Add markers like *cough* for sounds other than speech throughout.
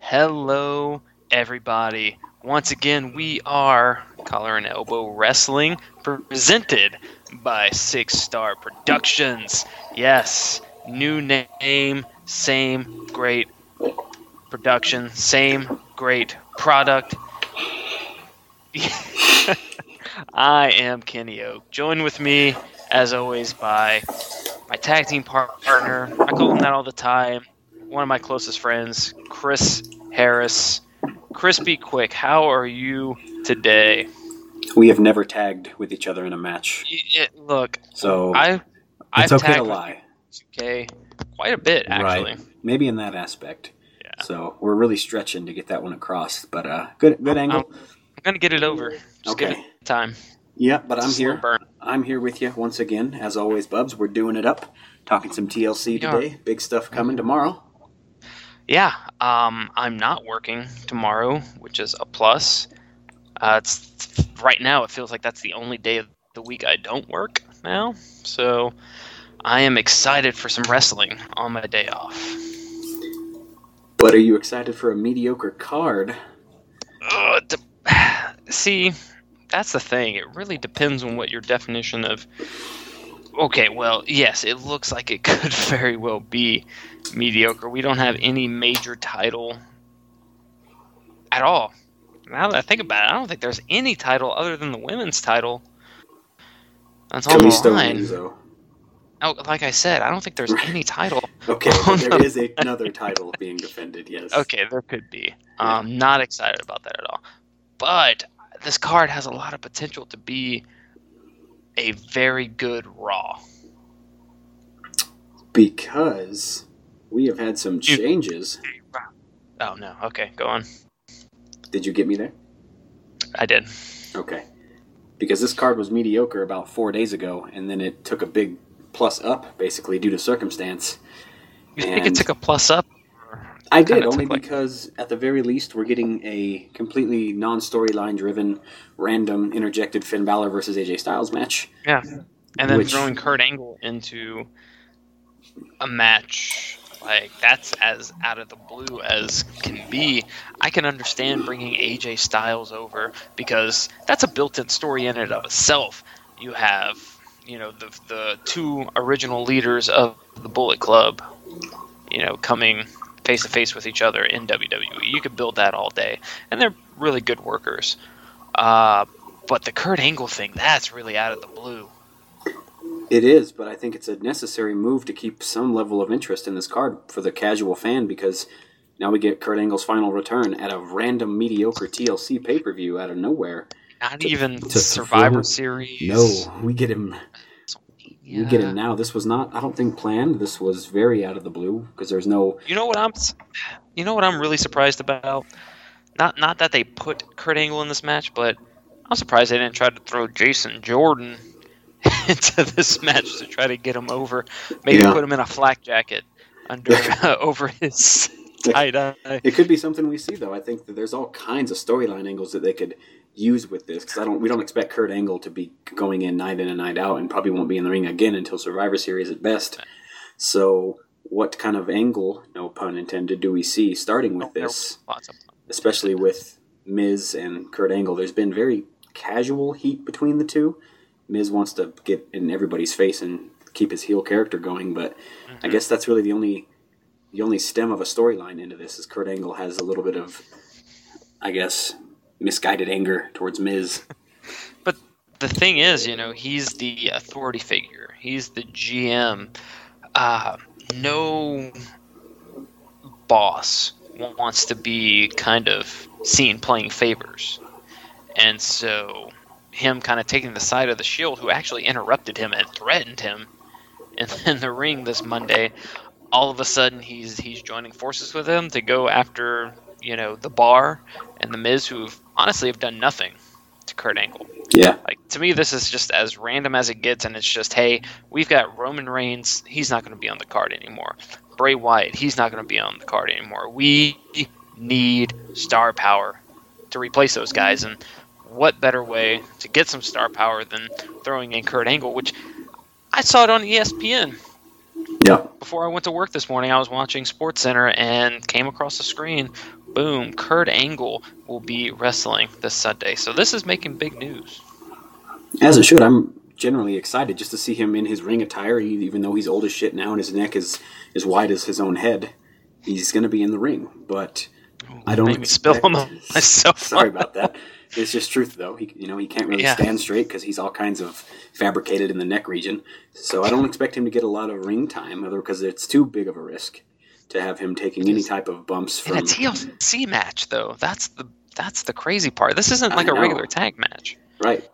Hello, everybody. Once again, we are Collar and Elbow Wrestling, presented by Six Star Productions. Yes, new name, same great production, same great product. *laughs* I am Kenny Oak. Joined with me, as always, by my tag team par- partner. I call him that all the time. One of my closest friends, Chris Harris. Crispy Quick, how are you today? We have never tagged with each other in a match, Y- it- look, so I I've it's okay to tagged lie. Okay, quite a bit actually. Right. Maybe in that aspect. Yeah. So we're really stretching to get that one across, but uh, good good angle. I'm gonna get it over. Just give Okay. it time. Yeah, but I'm It's a slow here. burn. I'm here with you once again, as always, Bubs. We're doing it up, talking some TLC today. Big stuff coming tomorrow. Yeah, um, I'm not working tomorrow, which is a plus. Uh, it's right now. It feels like that's the only day of the week I don't work now. So I am excited for some wrestling on my day off. But are you excited for a mediocre card? Uh, de- *sighs* see, that's the thing. It really depends on what your definition of. Okay, well, yes, it looks like it *laughs* could very well be mediocre. We don't have any major title at all. Now that I think about it, I don't think there's any title other than the women's title. That's all Kalisto. Renzo. Oh, like I said, I don't think there's *laughs* any title. Okay, *laughs* On but there the is a, *laughs* another title being defended. Yes. Okay, there could be. Um, not excited about that at all. But this card has a lot of potential to be a very good Raw. Because we have had some changes. Oh no. Okay, go on. Did you get me there? I did. Okay. Because this card was mediocre about four days ago, and then it took a big plus up, basically, due to circumstance. You think it took a plus up? I did, only took, like- because at the very least we're getting a completely non storyline driven, random, interjected Finn Balor versus AJ Styles match. Yeah. And then Which- throwing Kurt Angle into a match like that's as out of the blue as can be. I can understand bringing AJ Styles over because that's a built-in story in and of itself. You have, you know, the the two original leaders of the Bullet Club, you know, coming face to face with each other in WWE. You could build that all day, and they're really good workers. Uh, but the Kurt Angle thing, that's really out of the blue. It is, but I think it's a necessary move to keep some level of interest in this card for the casual fan because now we get Kurt Angle's final return at a random mediocre TLC pay per view out of nowhere. Not To- even to Survivor Series. No, we get him. Yeah. We get him now. This was not, I don't think, planned. This was very out of the blue because there's no. You know what I'm, you know what I'm really surprised about. Not not that they put Kurt Angle in this match, but I'm surprised they didn't try to throw Jason Jordan *laughs* into this match to try to get him over. Maybe Yeah. put him in a flak jacket under *laughs* *laughs* over his tie dye. It could be something we see though. I think that there's all kinds of storyline angles that they could use with this because I don't. We don't expect Kurt Angle to be going in night in and night out, and probably won't be in the ring again until Survivor Series at best. So, what kind of angle, no pun intended, do we see starting with oh, this? Lots of Especially with Miz and Kurt Angle. There's been very casual heat between the two. Miz wants to get in everybody's face and keep his heel character going, but I mm-hmm. guess that's really the only the only stem of a storyline into this is Kurt Angle has a little bit of, I guess, misguided anger towards Miz. *laughs* But the thing is, you know, he's the authority figure. He's the GM. Uh, no boss wants to be kind of seen playing favors. And so him kind of taking the side of the Shield, who actually interrupted him and threatened him in, *laughs* in the ring this Monday, all of a sudden he's he's joining forces with him to go after you know the Bar and the Miz, who honestly have done nothing to Kurt Angle. Yeah, Like to me, this is just as random as it gets, and it's just, hey, we've got Roman Reigns. He's not going to be on the card anymore. Bray Wyatt. He's not going to be on the card anymore. We need star power to replace those guys. And what better way to get some star power than throwing in Kurt Angle, which I saw it on ESPN. Yeah. Before I went to work this morning, I was watching Sports Center and came across the screen. Boom! Kurt Angle will be wrestling this Sunday. So this is making big news. As it should. I'm generally excited just to see him in his ring attire, even though he's old as shit now and his neck is as wide as his own head. He's going to be in the ring, but I don't. Me spill expect- on *laughs* myself. Sorry about that. It's just truth, though. He, you know, he can't really Yeah. stand straight because he's all kinds of fabricated in the neck region. So I don't expect him to get a lot of ring time, other because it's too big of a risk to have him taking any type of bumps In a TLC match, though, that's the that's the crazy part. This isn't like a know. regular tag match. Right.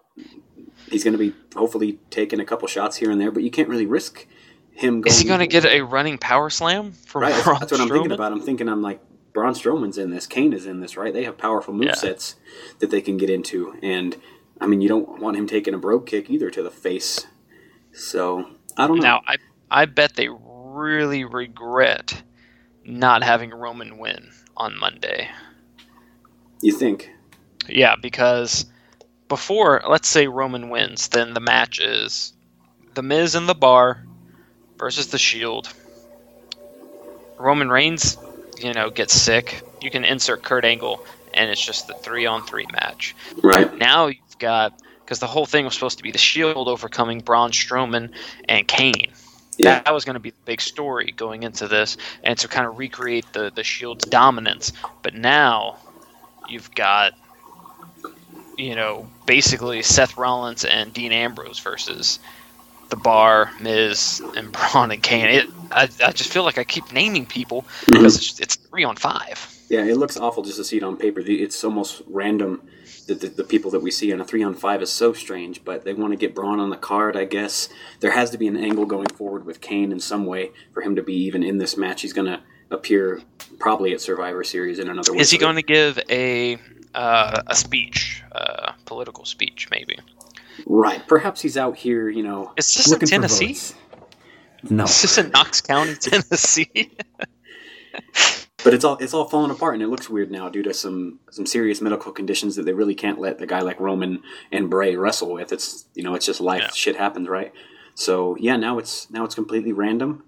He's going to be hopefully taking a couple shots here and there, but you can't really risk him going. Is he going to get a running power slam from Right, Braun that's what I'm thinking about. I'm thinking I'm like Braun Strowman's in this, Kane is in this, right? They have powerful Yeah. movesets that they can get into, and I mean, you don't want him taking a Brogue Kick either to the face. So I don't know. Now, I I bet they really regret not having Roman win on Monday. you think? Yeah, because before, let's say Roman wins, then the match is The Miz and the Bar versus the Shield. Roman Reigns, you know, gets sick. You can insert Kurt Angle, and it's just the three on three match. Right. Now you've got because the whole thing was supposed to be the Shield overcoming Braun Strowman and Kane. Yeah. That was going to be the big story going into this, and to kind of recreate the the Shield's dominance. But now you've got you know basically Seth Rollins and Dean Ambrose versus the Bar, Miz, and *laughs* Braun and Kane. It, I, I just feel like I keep naming people because mm-hmm. it's, it's three on five. Yeah, it looks awful just to see it on paper. It's almost random. The, the, the people that we see on a three on five is so strange, but they want to get Braun on the card, I guess. There has to be an angle going forward with Kane in some way for him to be even in this match. He's going to appear probably at Survivor Series in another way. Is he going to give a uh, a speech, uh, political speech, maybe? Right. Perhaps he's out here, you know. Is this in looking for Tennessee? votes. No. Is this in Knox County, *laughs* Tennessee? *laughs* *laughs* But it's all it's all falling apart, and it looks weird now due to some some serious medical conditions that they really can't let a guy like Roman and Bray wrestle with. It's you know it's just life. Yeah. Shit happens, right? So yeah, now it's now it's completely random,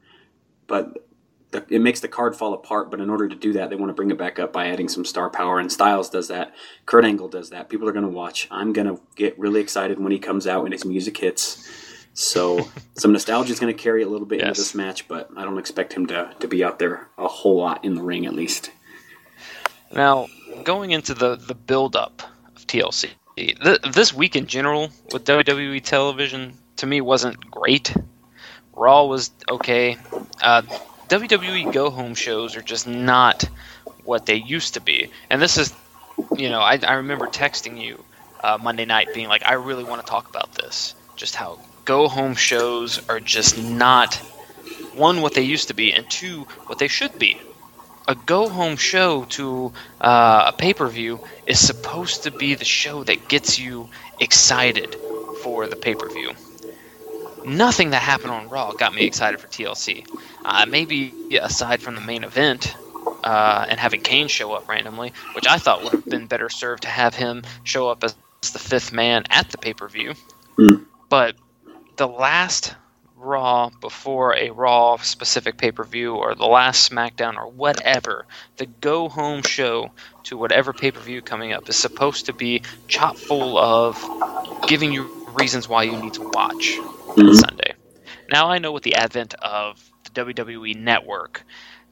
but the, it makes the card fall apart. But in order to do that, they want to bring it back up by adding some star power. And Styles does that. Kurt Angle does that. People are going to watch. I'm going to get really excited when he comes out and his music hits. So some nostalgia is going to carry a little bit Yes. into this match, but I don't expect him to, to be out there a whole lot in the ring at least. now, going into the the build up of TLC, th- this week in general with WWE television to me wasn't great. Raw was okay. Uh, WWE go home shows are just not what they used to be, and this is, you know, I, I remember texting you uh, Monday night being like, I really want to talk about this, just how go home shows are just not one what they used to be, and two what they should be. A go home show to uh, a pay per view is supposed to be the show that gets you excited for the pay per view. Nothing that happened on Raw got me excited for TLC. Uh, maybe aside from the main event uh, and having Kane show up randomly, which I thought would have been better served to have him show up as the fifth man at the pay per view. Hmm. But the last Raw before a Raw specific pay per view or the last SmackDown or whatever, the go home show to whatever pay per view coming up is supposed to be chock full of giving you reasons why you need to watch on Mhm. Sunday. Now I know with the advent of the WWE network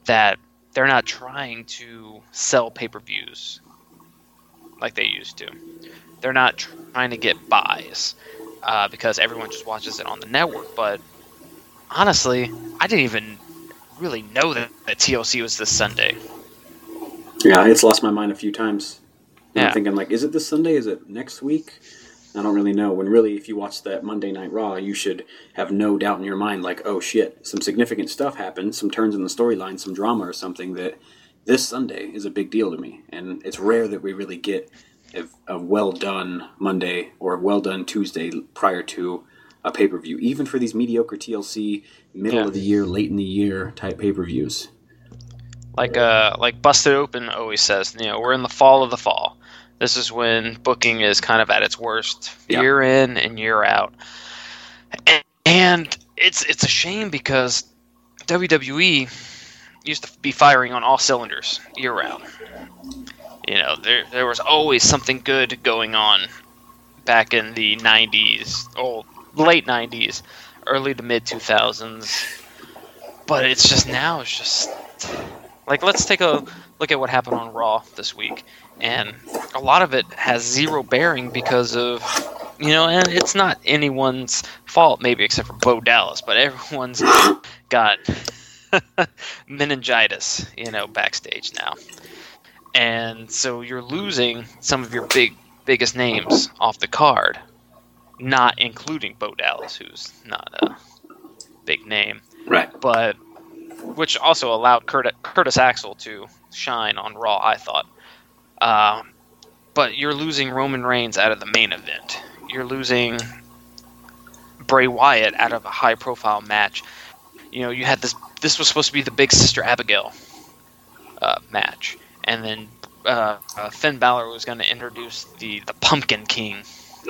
that they're not trying to sell pay per views like they used to. They're not trying to get buys uh, because everyone just watches it on the network. But honestly, I didn't even really know that, that TLC was this Sunday. Yeah, it's lost my mind a few times. And Yeah. I'm thinking like, is it this Sunday? Is it next week? I don't really know. When really, if you watch that Monday Night Raw, you should have no doubt in your mind, like, oh shit, some significant stuff happened, some turns in the storyline, some drama or something that this Sunday is a big deal to me. And it's rare that we really get a, a well done Monday or a well done Tuesday prior to a pay per view, even for these mediocre TLC middle Yeah. of the year, late in the year type pay per views. like uh like Busted Open always says, you know, we're in the fall of the fall. This is when booking is kind of at its worst, Yeah. year in and year out. And, and it's it's a shame because WWE used to be firing on all cylinders year round. You know, there there was always something good going on back in the 90s, oh, late 90s, early to mid 2000s. But it's just now it's just like let's take a look at what happened on Raw this week. And a lot of it has zero bearing because of you know, and it's not anyone's fault maybe except for Bo Dallas, but everyone's got *laughs* meningitis, you know, backstage now. And so you're losing some of your big biggest names off the card, not including Bo Dallas, who's not a big name, Right. but which also allowed Curtis, Curtis Axel to shine on Raw. I thought, um, but you're losing Roman Reigns out of the main event. You're losing Bray Wyatt out of a high-profile match. You know, you had this. This was supposed to be the big Sister Abigail uh, match, and then uh, uh, Finn Balor was going to introduce the the Pumpkin King. *laughs*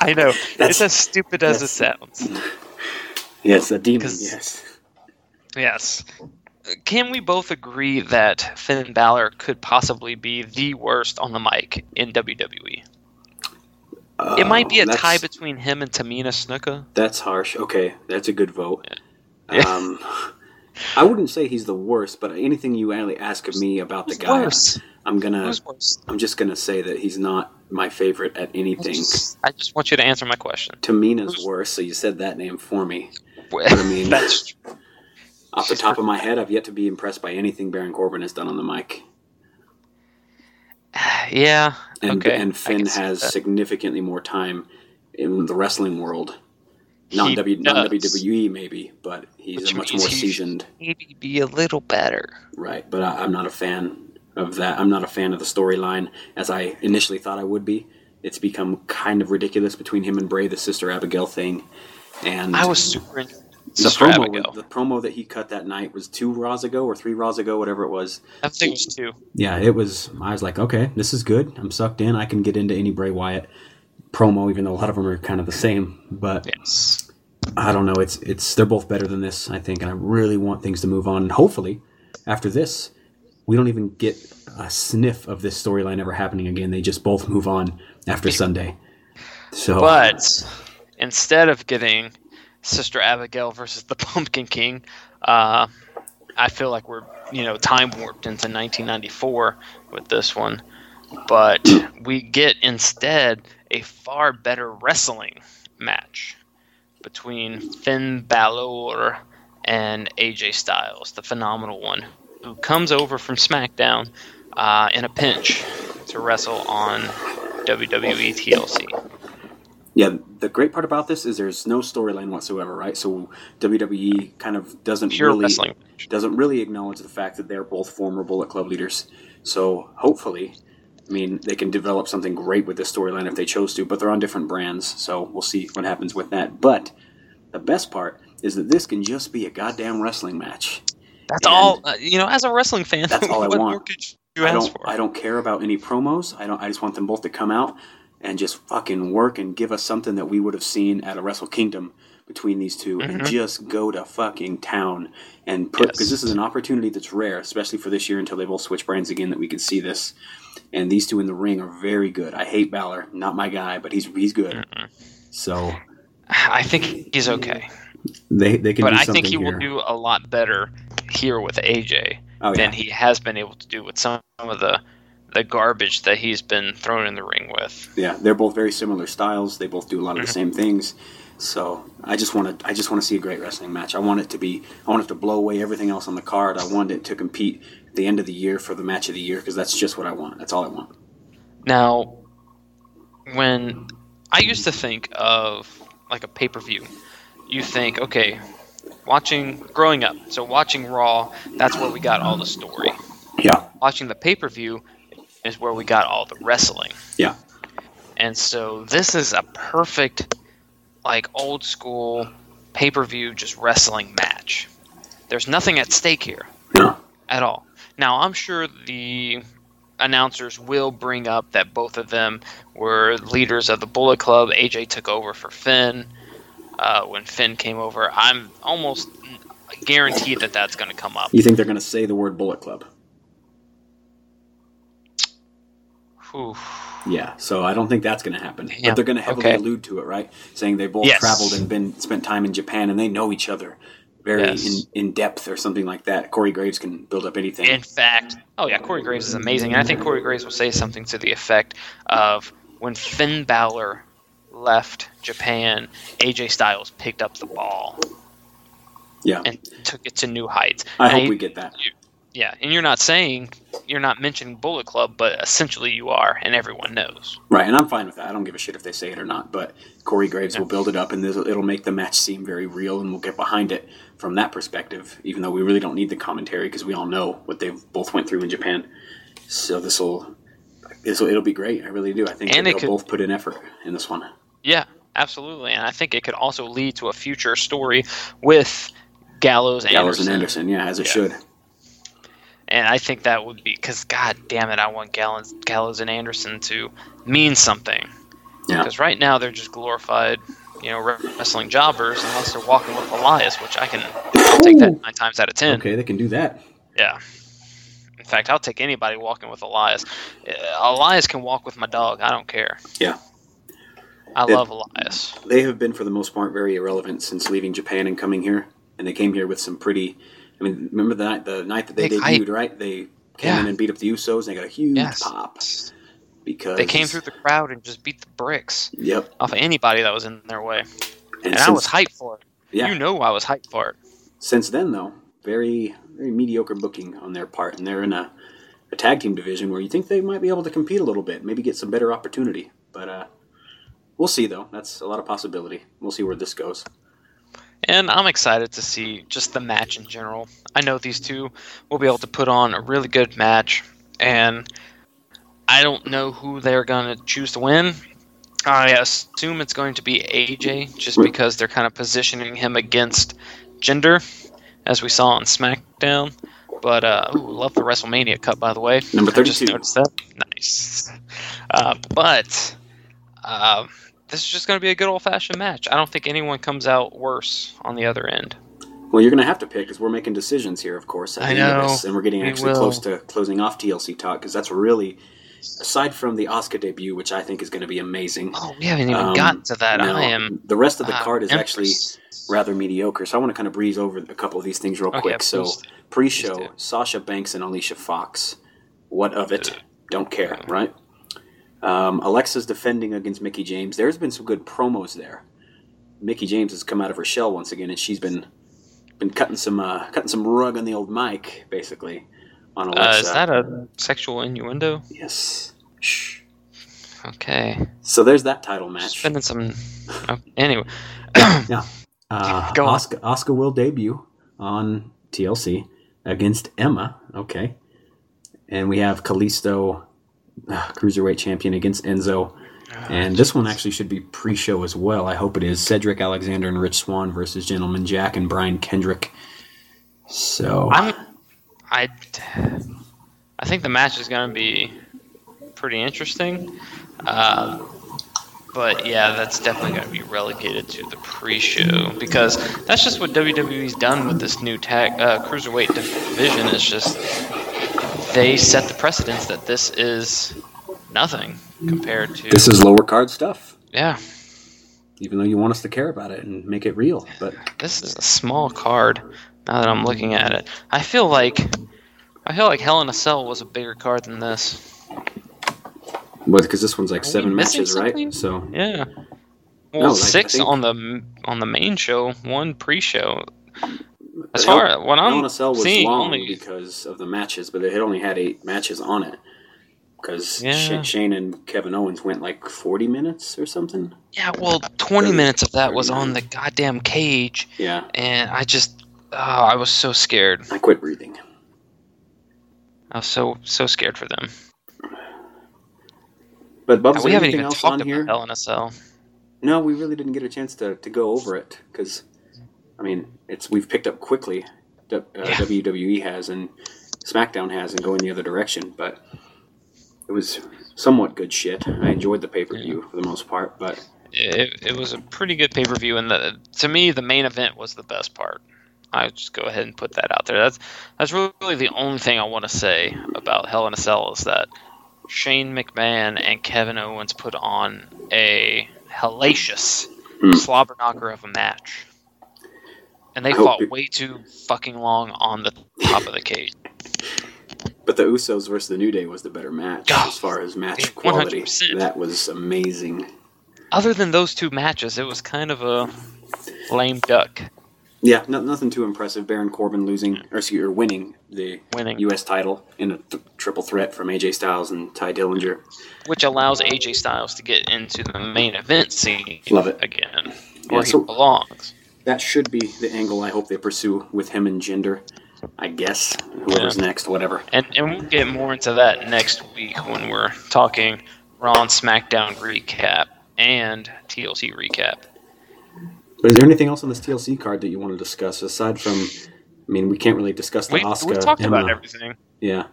I know That's- it's as stupid as it sounds. Yes, a demon. Yes. Yes. Can we both agree that Finn Balor could possibly be the worst on the mic in WWE? it might be a Uh, tie between him and Tamina Snuka. That's harsh. Okay, that's a good vote. Yeah. *laughs* Um, I wouldn't say he's the worst, but anything you really ask of me about the guy, worse? I'm gonna? I'm just gonna say that he's not my favorite at I anything. just, I just want you to answer my question. Tamina's Who's- worse, so you said that name for me. I mean- *laughs* That's. Off the top of my head, I've yet to be impressed by anything Baron Corbin has done on the mic. *sighs* yeah. And okay. and Finn has that. significantly more time in the wrestling world. Uh, not W, not. WWE maybe, but he's Which a much more seasoned. Maybe be a little better. Right, but I, I'm not a fan of that. I'm not a fan of the storyline as I initially thought I would be. It's become kind of ridiculous between him and Bray, the Sister Abigail thing. And I was super into the promo, Abigail. the promo that he cut that night was two Raws ago or three Raws ago, whatever it was. I think it was two. Yeah, it was. I was like, okay, this is good. I'm sucked in. I can get into any Bray Wyatt promo, even though a lot of them are kind of the same. But Yes. I don't know. It's it's they're both better than this, I think, and I really want things to move on. And hopefully, after this, we don't even get a sniff of this storyline ever happening again. They just both move on after Sunday. So, But instead of getting Sister Abigail versus the *laughs* Pumpkin King, uh, I feel like we're you know time warped into 1994 with this one. But we get instead a far better wrestling match between Finn Balor and AJ Styles, the phenomenal one, who comes over from SmackDown uh, in a pinch to wrestle on WWE TLC. yeah, the great part about this is there's no storyline whatsoever, right? So WWE kind of doesn't Pure really wrestling. doesn't really acknowledge the fact that they're both former Bullet Club leaders. So hopefully, I mean, they can develop something great with this storyline if they chose to. But they're on different brands, so we'll see what happens with that. But the best part is that this can just be a goddamn wrestling match. That's And all. Uh, you know, as a wrestling fan, That's *laughs* all I want. more could you I don't for? I don't care about any promos. I don't I just want them both to come out and just fucking work and give us something that we would have seen at a Wrestle Kingdom between these 2 and Mhm. just go to fucking town and put because Yes. this is an opportunity that's rare, especially for this year until they both switch brands again that we can see this. And these two in the ring are very good. I hate Balor, not my guy, but he's he's good. Mm-mm. So I think he's okay, they they can but I think he here. will do a lot better here with AJ oh yeah. than he has been able to do with some of the the garbage that he's been thrown in the ring with. Yeah, they're both very similar styles. They both do a lot of Mm-hmm. the same things. So I just want to, I just want to see a great wrestling match. I want it to be, I want it to blow away everything else on the card. I want it to compete the end of the year for the match of the year because that's just what I want. That's all I want. Now, when I used to think of like a pay per view, you think, okay, watching growing up, so watching Raw, that's where we got all the story. Yeah, Watching the pay per view is where we got all the wrestling. yeah, And so this is a perfect, like old school pay per view, just wrestling match. There's nothing at stake here. at all. Now, I'm sure the announcers will bring up that both of them were leaders of the Bullet Club. AJ took over for Finn uh, when Finn came over. I'm almost guaranteed that that's going to come up. You think they're going to say the word Bullet Club? Oof. Yeah, so I don't think that's going to happen. Yeah, But they're going to heavily okay. allude to it, right? Saying they both Yes. traveled and been spent time in Japan and they know each other very Yes. in, in depth or something like that. Corey Graves can build up anything. In fact, oh yeah, Corey Graves is amazing, and I think Corey Graves will say something to the effect of when Finn Balor left Japan, AJ Styles picked up the ball yeah, and took it to new heights. I And hope he- we get that. Yeah, and you're not saying you're not mentioning Bullet Club, but essentially you are, and everyone knows. Right, and I'm fine with that. I don't give a shit if they say it or not. But Corey Graves Yeah. will build it up, and this, it'll make the match seem very real, and we'll get behind it from that perspective. Even though we really don't need the commentary because we all know what they've both went through in Japan. So this will, this will, it'll be great. I really do. I think And they'll could- both put in effort in this one. Yeah, absolutely, and I think it could also lead to a future story with Gallows, and Gallows Anderson. and Anderson, yeah, as it Yeah. should. And I think that would be because, God damn it, I want Gallows, Gallows and Anderson to mean something. Yeah. Because right now they're just glorified, you know, wrestling jobbers unless they're walking with Elias, which I can take that nine times out of ten. Okay, they can do that. Yeah. In fact, I'll take anybody walking with Elias. Uh, Elias can walk with my dog. I don't care. Yeah. I It- love Elias. They have been, for the most part, very irrelevant since leaving Japan and coming here. And they came here with some pretty. I mean, remember the night the night that they debuted, right? They came Yeah. in and beat up the Usos, and they got a huge Yes. pop because They came through the crowd and just beat the bricks Yep. off of anybody that was in their way. And, And since, I was hyped for it. yeah. You know I was hyped for it. Since then, though, very very mediocre booking on their part, and they're in a, a tag team division where you think they might be able to compete a little bit, maybe get some better opportunity. But uh, we'll see, though. That's a lot of possibility. We'll see where this goes. And I'm excited to see just the match in general. I know these two will be able to put on a really good match, and I don't know who they're going to choose to win. I assume it's going to be AJ, just because they're kind of positioning him against Jinder, as we saw on SmackDown. But uh, ooh, love the WrestleMania cut, by the way. Number I just noticed that. Nice. Uh, but uh, this is just going to be a good old fashioned match. I don't think anyone comes out worse on the other end. Well, you're going to have to pick because we're making decisions here, of course. I the end of know. this, and we're getting We actually will. close to closing off TLC talk because that's really, aside from the Asuka debut, which I think is going to be amazing. Oh, we haven't even um, gotten to that. no, I am. the rest of the uh, card is actually rather mediocre, so I want to kind of breeze over a couple of these things real Okay, quick. so, pre-show. Sasha Banks and Alicia Fox. What of it? Don't care, right? Um, Alexa's defending against Mickie James. There's been some good promos there. Mickie James has come out of her shell once again, and she's been been cutting some uh, cutting some rug on the old mic, basically, on Alexa. Uh, is that a sexual innuendo? yes? Shh. Okay. So there's that title match. Spending some. oh, *coughs* anyway. *coughs* Uh, Go on. Asuka, Asuka will debut on TLC against Emma. Okay. And we have Kalisto, uh, Cruiserweight Champion, against Enzo. And this one actually should be pre show as well. I hope it is. Cedric Alexander and Rich Swann versus Gentleman Jack and Brian Kendrick. So. I'm. I. I think the match is going to be pretty interesting. Uh, but yeah, that's definitely going to be relegated to the pre-show because that's just what WWE's done with this new tag uh, cruiserweight division. It's just they set the precedence that this is nothing compared to This is lower card stuff, yeah. even though you want us to care about it and make it real. But This is a small card. Now that I'm looking at it, I feel like I feel like Hell in a Cell was a bigger card than this. but because this one's like Are seven matches, right? So Yeah. Well, No, like, six think- on the on the main show, one pre-show. As Hell- far as what I'm Cell was seeing, long only because of the matches, but it had only had eight matches on it. Because Yeah. Shane and Kevin Owens went like 40 minutes or something. yeah. Well, 20 Thirty- minutes of that was 39. on the goddamn cage, Yeah, and I just oh, I was so scared. I quit breathing. I was so so scared for them. But Bubs, we haven't anything even else talked on about here? Hell in a Cell. No, we really didn't get a chance to, to go over it because, I mean, it's we've picked up quickly. Uh, Yeah. WWE has, and SmackDown has and going the other direction. But it was somewhat good shit. I enjoyed the pay per view for the most part, but It, it was a pretty good pay per view, and the, to me, the main event was the best part. I just go ahead and put that out there. That's that's really the only thing I want to say about Hell in a Cell is that Shane McMahon and Kevin Owens put on a hellacious Hmm. slobber knocker of a match, and they I fought way too fucking long on the top of the cage. but the Usos versus the New Day was the better match Oh, as far as match quality. 100%. That was amazing. Other than those two matches, it was kind of a lame duck Yeah, no, nothing too impressive. Baron Corbin losing or excuse or winning the winning. U.S. title in a th- triple threat from AJ Styles and Tye Dillinger. which allows AJ Styles to get into the main event scene Love it. again, where Yeah, so- he belongs. That should be the angle I hope they pursue with him and Jinder. I guess whoever's next, whatever. And and we'll get more into that next week when we're talking Raw and SmackDown recap and TLC recap. But is there anything else on this TLC card that you want to discuss aside from? I mean, we can't really discuss the We Asuka. we've talked about everything. Yeah.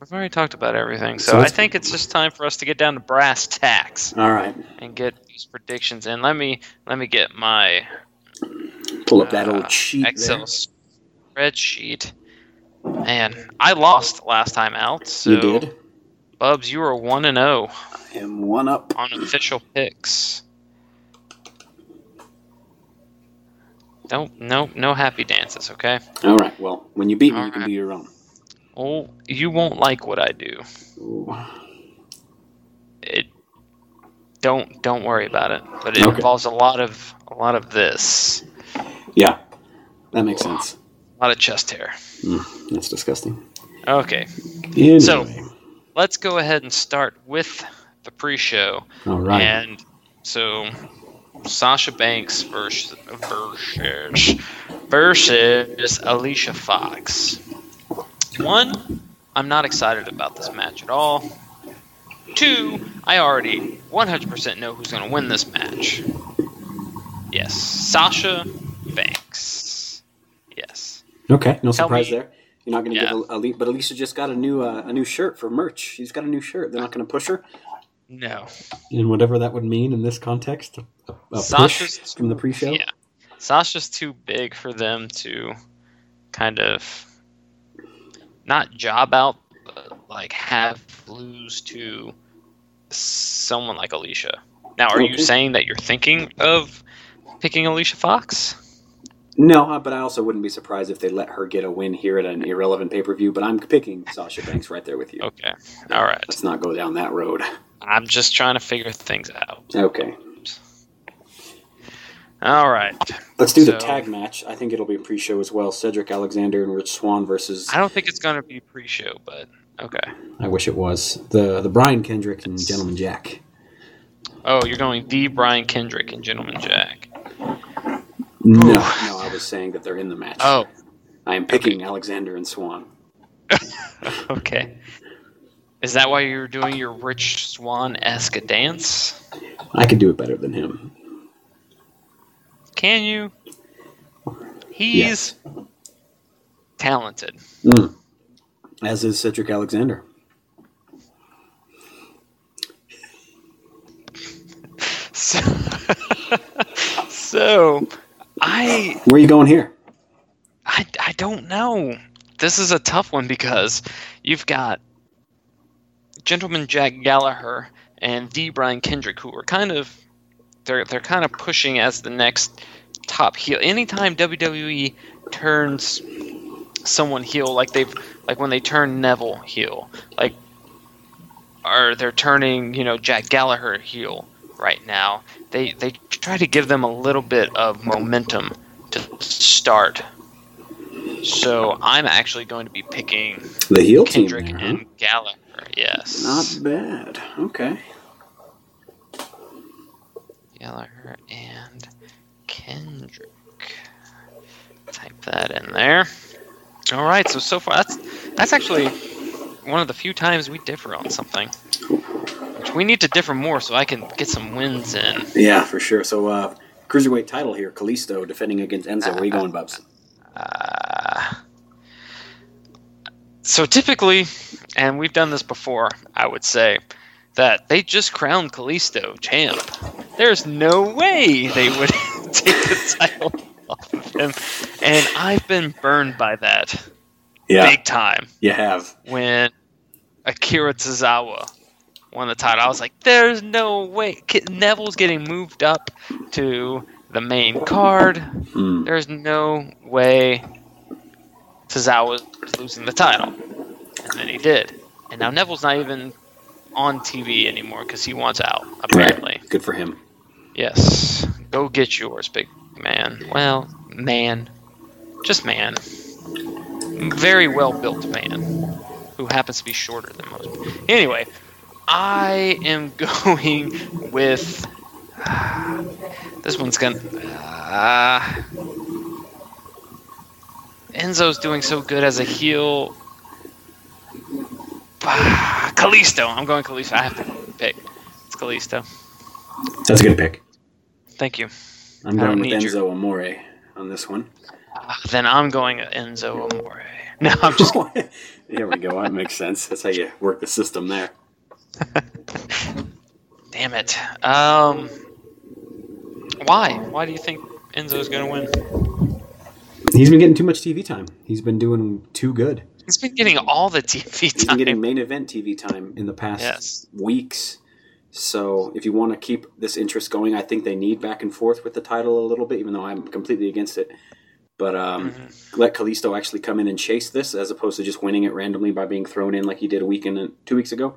We've already talked about everything, so, So I think it's just time for us to get down to brass tacks All right. and get these predictions And Let me let me get my Pull up that uh, old sheet. Excel there. spreadsheet. Man, I lost last time out. So You did. Bubs, you are one and zero I am one up. on official picks. Don't no no happy dances, okay? All right. Well, when you beat me, All you can do your own. Oh, you won't like what I do. Ooh. It don't don't worry about it. But it Okay. involves a lot of a lot of this, Yeah, that makes sense. a lot of chest hair. Mm, that's disgusting. Okay, Anyway. So- let's go ahead and start with the pre-show. all right. And so Sasha Banks versus versus versus Alicia Fox. One, I'm not excited about this match at all. Two, I already 100% know who's going to win this match. Yes, Sasha Banks. Yes. okay, no tell surprise me- there. You're not going to Yeah. give Ali, but Alicia just got a new uh, a new shirt for merch. She's got a new shirt. They're not going to push her No. in whatever that would mean in this context. A, a push Sasha's- from the pre-show. Yeah. Sasha's too big for them to kind of not job out, but like have lose to someone like Alicia. Now, are you Okay. saying that you're thinking of picking Alicia Fox? No, uh, but I also wouldn't be surprised if they let her get a win here at an irrelevant pay-per-view. But I'm picking Sasha Banks right there with you. Okay. All right. Let's not go down that road. I'm just trying to figure things out. Okay, All right. let's do the tag match. I think it'll be a pre-show as well. Cedric Alexander and Rich Swann versus. I don't think it's going to be pre-show, but okay. I wish it was the the Brian Kendrick and Gentleman Jack. Oh, you're going the Brian Kendrick and Gentleman Jack. No, Ooh. no, I was saying that they're in the match. Oh, I am picking Alexander and Swann. *laughs* Okay. Is that why you're doing your Rich Swann esque dance? I could do it better than him. Can you? He's talented. Mm. As is Cedric Alexander. *laughs* So, *laughs* so I, Where are you going here? I I don't know. This is a tough one because you've got Gentleman Jack Gallagher and the Brian Kendrick who are kind of they're they're kind of pushing as the next top heel. Anytime WWE turns someone heel, like they've like when they turn Neville heel, like or they're turning you know Jack Gallagher heel right now. They they try to give them a little bit of momentum to start. So I'm actually going to be picking The heel team Kendrick there, huh? and Gallagher. Yes. Not bad. Okay. Gallagher and Kendrick. Type that in there. All right. So so far that's that's actually one of the few times we differ on something. Which we need to differ more so I can get some wins in. Yeah, for sure. So, uh, cruiserweight title here: Kalisto defending against Enzo. Where are you going, Bubs? Uh, So typically, and we've done this before, I would say that they just crowned Kalisto champ. There's no way they would *laughs* take the title off of him, and I've been burned by that Yeah, big time. you have. when Akira Tozawa won the title. I was like, "There's no way Neville's getting moved up to the main card. Mm. There's no way Tozawa's losing the title." And then he did, and now Neville's not even on TV anymore because he wants out. Apparently, Good for him. yes. Go get yours, big man. Well, man, just man. Very well built man who happens to be shorter than most. Anyway, I am *laughs* going with *sighs* this one's gonna. Uh, Enzo's doing so good as a heel. *sighs* Kalisto. I'm going Kalisto. I have to pick. It's Kalisto. That's a good pick. Thank you. I'm going with need your- Enzo Amore on this one. Uh, then I'm going Enzo Amore. *laughs* No, I'm just *laughs* there we go. That makes sense. That's how you work the system there. Damn it. Um, why? Why do you think Enzo's going to win? He's been getting too much TV time. He's been doing too good. He's been getting all the TV time. He's been getting main event TV time in the past Yes. weeks. So if you want to keep this interest going, I think they need back and forth with the title a little bit, even though I'm completely against it. But um, Mhm. let Kalisto actually come in and chase this, as opposed to just winning it randomly by being thrown in like he did a week and two weeks ago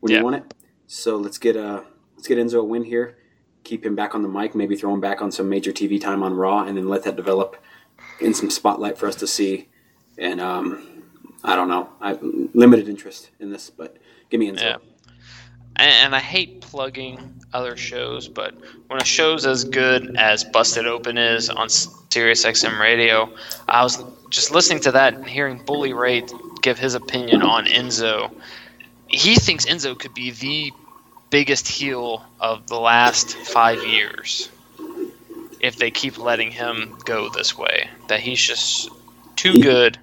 when Yeah. he won it. So let's get uh, let's get Enzo a win here. Keep him back on the mic, maybe throw him back on some major TV time on Raw, and then let that develop in some spotlight for us to see. And um, I don't know, I have limited interest in this, but give me Enzo. Yeah. And, and I hate plugging other shows, but when a show's as good as Busted Open is on Sirius XM Radio, I was just listening to that and hearing Bully Ray give his opinion on Enzo. He thinks Enzo could be the biggest heel of the last five years if they keep letting him go this way. That he's just too He- good.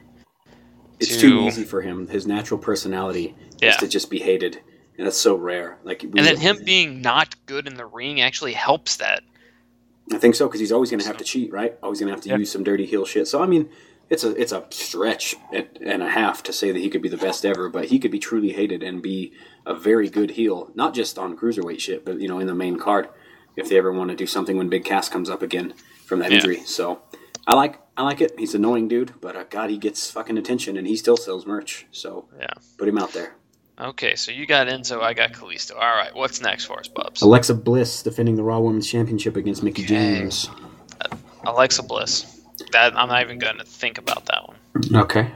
It's to- too easy for him. His natural personality Yeah. is to just be hated, and that's so rare. Like, And then him being not good in the ring actually helps that. I think so because he's always going to have to cheat, right? Always going to have to use some dirty heel shit. So I mean, it's a it's a stretch and, and a half to say that he could be the best ever, but he could be truly hated and be a very good heel, not just on cruiserweight shit, but you know in the main card if they ever want to do something when Big Cass comes up again from that Yeah. injury. So I like I like it. He's an annoying dude, but uh, God, he gets fucking attention and he still sells merch. So Yeah. put him out there. Okay, so you got Enzo, I got Kalisto. All right, what's next for us, Bubs? Alexa Bliss defending the Raw Women's Championship against Mickie Okay. James. Alexa Bliss. That I'm not even going to think about that one. Okay.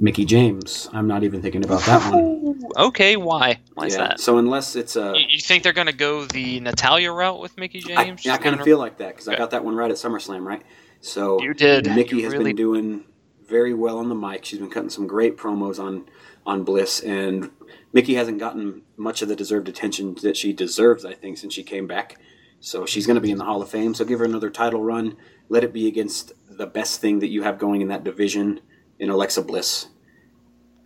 Mickie James. I'm not even thinking about that one. Okay, why? Why is that? So unless it's a, You, you think they're going to go the Natalya route with Mickie I, James? yeah, I kind of feel like that because I got that one right at SummerSlam, right? So You did. Mickie You has really- been doing very well on the mic. She's been cutting some great promos on on Bliss, and Mickie hasn't gotten much of the deserved attention that she deserves. I think since she came back, so she's going to be in the Hall of Fame. So give her another title run. Let it be against the best thing that you have going in that division in Alexa Bliss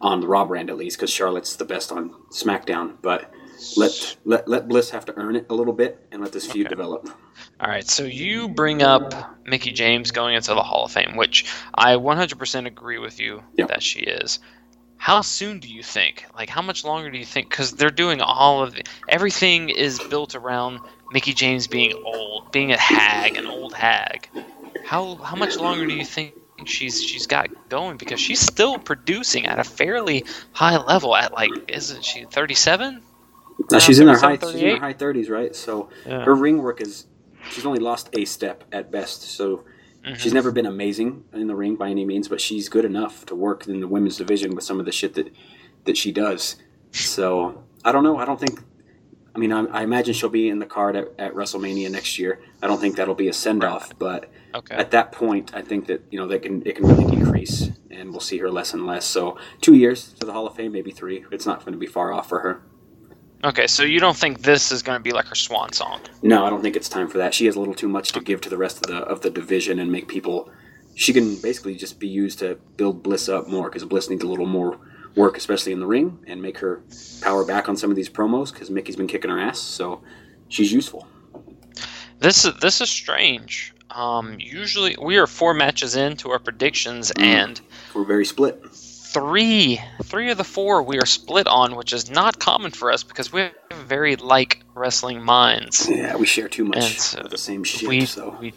on the Raw brand at least, because Charlotte's the best on SmackDown. But let let let Bliss have to earn it a little bit and let this feud Okay. develop. All right, so you bring up Mickie James going into the Hall of Fame, which I 100% agree with you Yep. that she is. How soon do you think? Like, how much longer do you think? Because they're doing all of it. Everything is built around Mickie James being old, being a hag, an old hag. How how much longer do you think she's she's got going? Because she's still producing at a fairly high level. At like, isn't she 37? Now she's in her high she's in her high thirties, right? So Yeah. her ring work is she's only lost a step at best. So Mm-hmm. she's never been amazing in the ring by any means, but she's good enough to work in the women's division with some of the shit that that she does. So I don't know. I don't think. I mean, I, I imagine she'll be in the card at, at WrestleMania next year. I don't think that'll be a send off, but Okay. at that point, I think that you know that can it can really decrease, and we'll see her less and less. So two years to the Hall of Fame, maybe three. It's not going to be far off for her. Okay, so you don't think this is going to be like her swan song? No, I don't think it's time for that. She has a little too much to give to the rest of the of the division and make people she can basically just be used to build Bliss up more because Bliss needs a little more work, especially in the ring, and make her power back on some of these promos because Mickie's been kicking her ass. So she's useful. This is this is strange. Um, usually we are four matches into our predictions, mm. and we're very split. Three, three of the four we are split on, which is not common for us because we have very like wrestling minds. Yeah, we share too much so of the same shit. We, so. we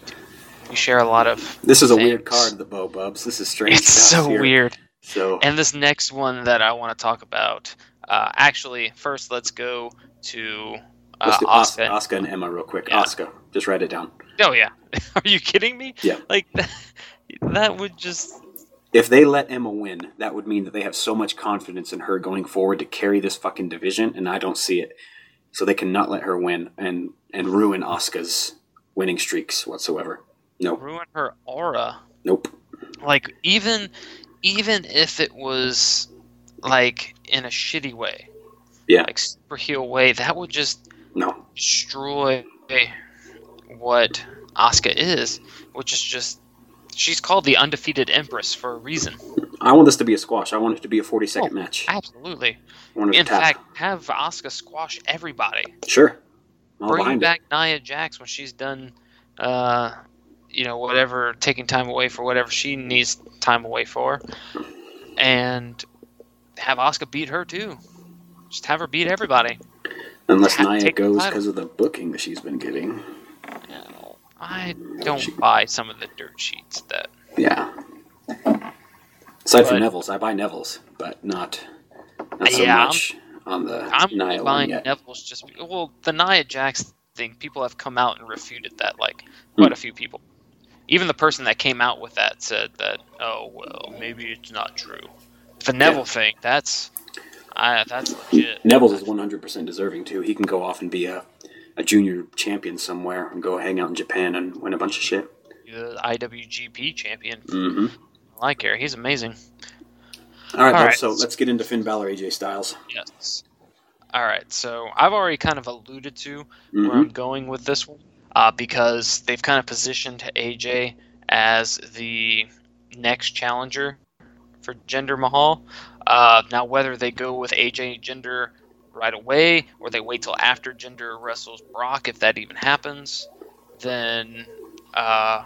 we share a lot of. This is things. a weird card, the Bo Bubs. This is strange. It's so here. weird. So and this next one that I want to talk about. Uh, actually, first let's go to uh, let's do Asuka. Asuka and Emma real quick. Yeah. Asuka, just write it down. Oh yeah, *laughs* are you kidding me? Yeah, like that, *laughs* that would just. If they let Emma win, that would mean that they have so much confidence in her going forward to carry this fucking division, and I don't see it. So they cannot let her win and and ruin Asuka's winning streaks whatsoever. Nope. Ruin her aura. Nope. Like even even if it was like in a shitty way. Yeah. Like super heel way, that would just no destroy what Asuka is, which is just she's called the undefeated empress for a reason. I want this to be a squash. I want it to be a 40 second oh, match. Absolutely. In fact, have Asuka squash everybody. Sure. Bring back it. Nia Jax when she's done uh, you know, whatever, taking time away for whatever she needs time away for, and have Asuka beat her too. Just have her beat everybody. Unless Nia goes because of the booking that she's been getting. I don't she, buy some of the dirt sheets that. Yeah. Aside but, from Neville's, I buy Neville's, but not not so yeah, much I'm, on the I'm Nia buying yet. Neville's just well the Nia Jax thing. People have come out and refuted that, like quite hmm. a few people even the person that came out with that said that, oh well, maybe it's not true. The Neville yeah. thing, that's, I, that's legit. Neville's is one hundred percent deserving too. He can go off and be a, a junior champion somewhere and go hang out in Japan and win a bunch of shit. The IWGP champion. Mm-hmm. I like Gary. He's amazing. All right, All right. so let's get into Finn Balor, AJ Styles. Yes. All right, so I've already kind of alluded to mm-hmm. where I'm going with this one uh, because they've kind of positioned AJ as the next challenger for Jinder Mahal. Uh, now, whether they go with AJ Jinder right away or they wait till after Jinder wrestles Brock, if that even happens, then uh,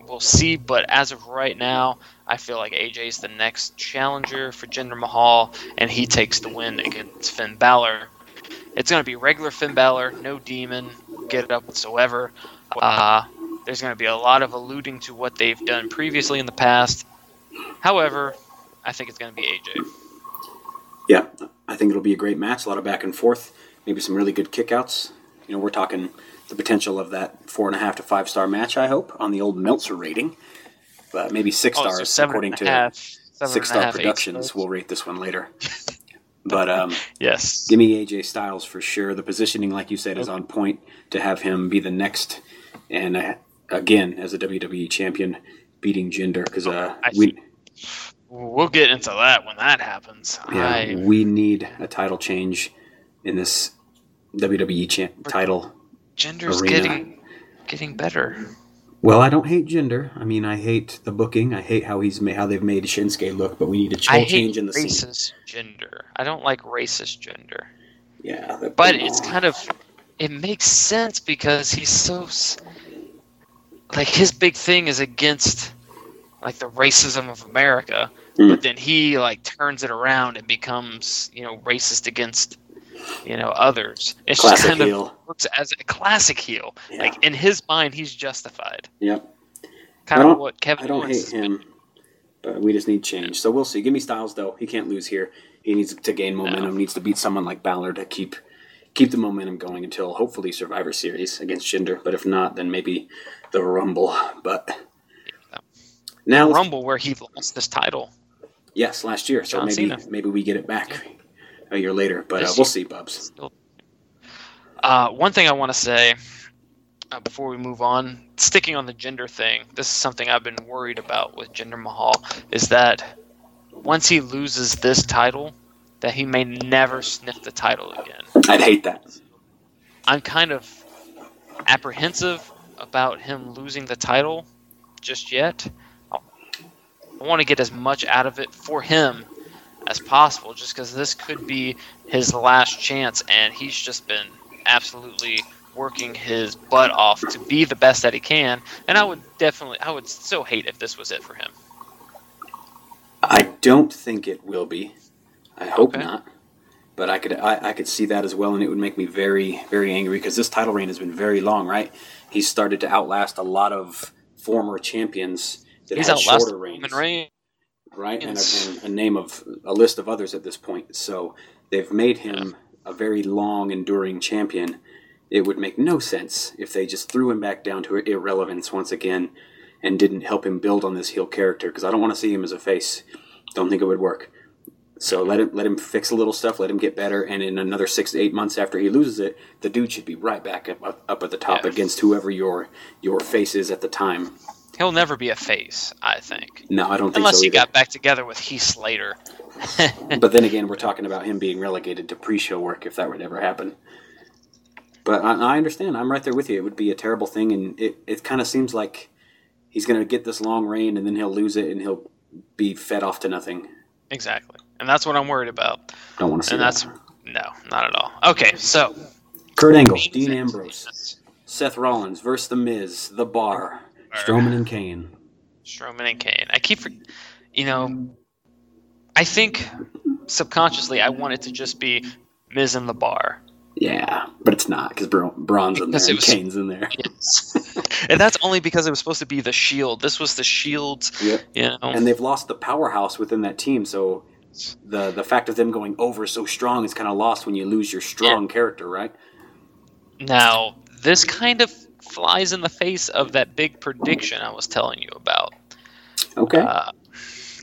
we'll see. But as of right now, I feel like AJ is the next challenger for Jinder Mahal, and he takes the win against Finn Balor. It's going to be regular Finn Balor, no demon, get it up whatsoever. Uh, there's going to be a lot of alluding to what they've done previously in the past. However, I think it's going to be AJ. Yeah, I think it'll be a great match. A lot of back and forth. Maybe some really good kickouts. You know, we're talking the potential of that four and a half to five star match. I hope on the old Meltzer rating, but maybe six oh, stars so according to half, Six Star Productions. We'll rate this one later. *laughs* But um, yes, give me AJ Styles for sure. The positioning, like you said, is on point to have him be the next, and uh, again as a WWE champion, beating Jinder because uh, we. We'll get into that when that happens. Yeah, I, we need a title change in this WWE title. Jinder's arena. getting getting better. Well, I don't hate Jinder. I mean, I hate the booking. I hate how he's made, how they've made Shinsuke look. But we need a ch- change in the racist scene. Jinder. I don't like racist Jinder. Yeah, but it's kind of it makes sense because he's so like his big thing is against like the racism of America, mm. but then he like turns it around and becomes you know racist against you know others. It's classic just kind heel. of works as a classic heel. Yeah. Like in his mind, he's justified. Yep. Kind of what Kevin. I don't hate him, been. but we just need change. So we'll see. Give me Styles though. He can't lose here. He needs to gain momentum. No. Needs to beat someone like Balor to keep keep the momentum going until hopefully Survivor Series against Jinder. But if not, then maybe the Rumble. But now Rumble where he lost this title. Yes, last year. So John maybe Cena. maybe we get it back. A year later. But uh, we'll see, Bubs. Uh, one thing I want to say uh, before we move on, sticking on the Jinder thing, this is something I've been worried about with Jinder Mahal, is that once he loses this title, that he may never sniff the title again. I'd hate that. I'm kind of apprehensive about him losing the title just yet. I want to get as much out of it for him as possible, just because this could be his last chance, and he's just been absolutely working his butt off to be the best that he can. And I would definitely, I would so hate if this was it for him. I don't think it will be. I hope Okay. not. But I could I, I could see that as well, and it would make me very very angry because this title reign has been very long, right? He's started to outlast a lot of former champions that He's outlasted shorter reigns, Reigns. right? And a, and a name of a list of others at this point. So they've made him a very long enduring champion. It would make no sense if they just threw him back down to irrelevance once again and didn't help him build on this heel character because I don't want to see him as a face. Don't think it would work. So let him let him fix a little stuff, let him get better, and in another six to eight months after he loses it, the dude should be right back up, up, up at the top Yeah. against whoever your your face is at the time. He'll never be a face, I think, No, I don't think unless so he got back together with Heath Slater. *laughs* but then again, we're talking about him being relegated to pre-show work if that would ever happen. But I, I understand. I'm right there with you. It would be a terrible thing, and it, it kind of seems like he's going to get this long reign, and then he'll lose it, and he'll be fed off to nothing. exactly, and that's what I'm worried about. Don't want to see And that. that's no, not at all. Okay, so Kurt Angle, Dean. Ambrose, Seth Rollins versus The Miz, The Bar, Strowman and Kane. Strowman and Kane. I keep, you know, I think subconsciously I want it to just be Miz in the bar. Yeah, but it's not because Bra- Braun's in there Because and was- Kane's in there. Yes. and that's only because it was supposed to be the Shield. This was the Shield's, Yep. you know. and they've lost the powerhouse within that team. So the the fact of them going over so strong is kind of lost when you lose your strong character, right? Now, this kind of flies in the face of that big prediction I was telling you about. Okay. Uh,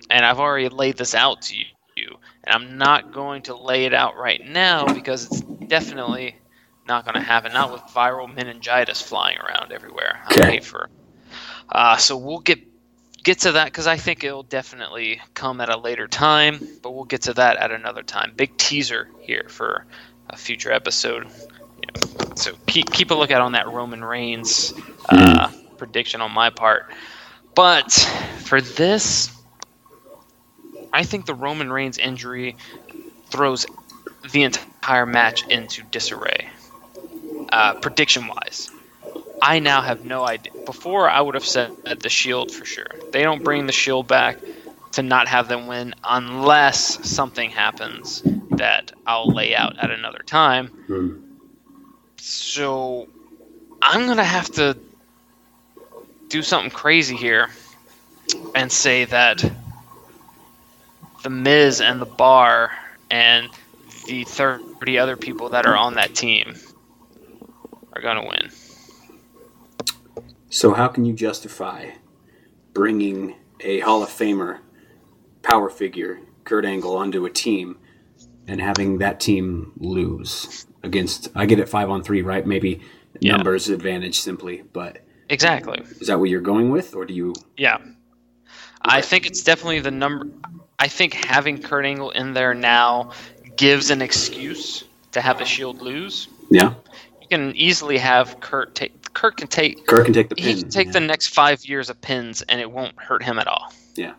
and I've already laid this out to you, and I'm not going to lay it out right now because it's definitely not going to happen. Not with viral meningitis flying around everywhere. I Okay. for. Uh, so we'll get get to that because I think it'll definitely come at a later time, but we'll get to that at another time. Big teaser here for a future episode. So keep keep a lookout on that Roman Reigns uh, prediction on my part. But for this, I think the Roman Reigns injury throws the entire match into disarray. Uh, prediction wise, I now have no idea. Before, I would have said the Shield for sure. They don't bring the Shield back to not have them win unless something happens that I'll lay out at another time. Hmm. So I'm gonna have to do something crazy here and say that the Miz and the Bar and the 30 other people that are on that team are gonna win. So how can you justify bringing a Hall of Famer power figure, Kurt Angle, onto a team and having that team lose against? I get it, five on three, right? Maybe Yeah. numbers advantage simply, but Exactly. is that what you're going with, or do you? Yeah. I think it's definitely the number. I think having Kurt Angle in there now gives an excuse to have the Shield lose. Yeah, You can easily have Kurt take. Kurt can take. Kurt can take the He can take yeah. the next five years of pins, and it won't hurt him at all. Yeah.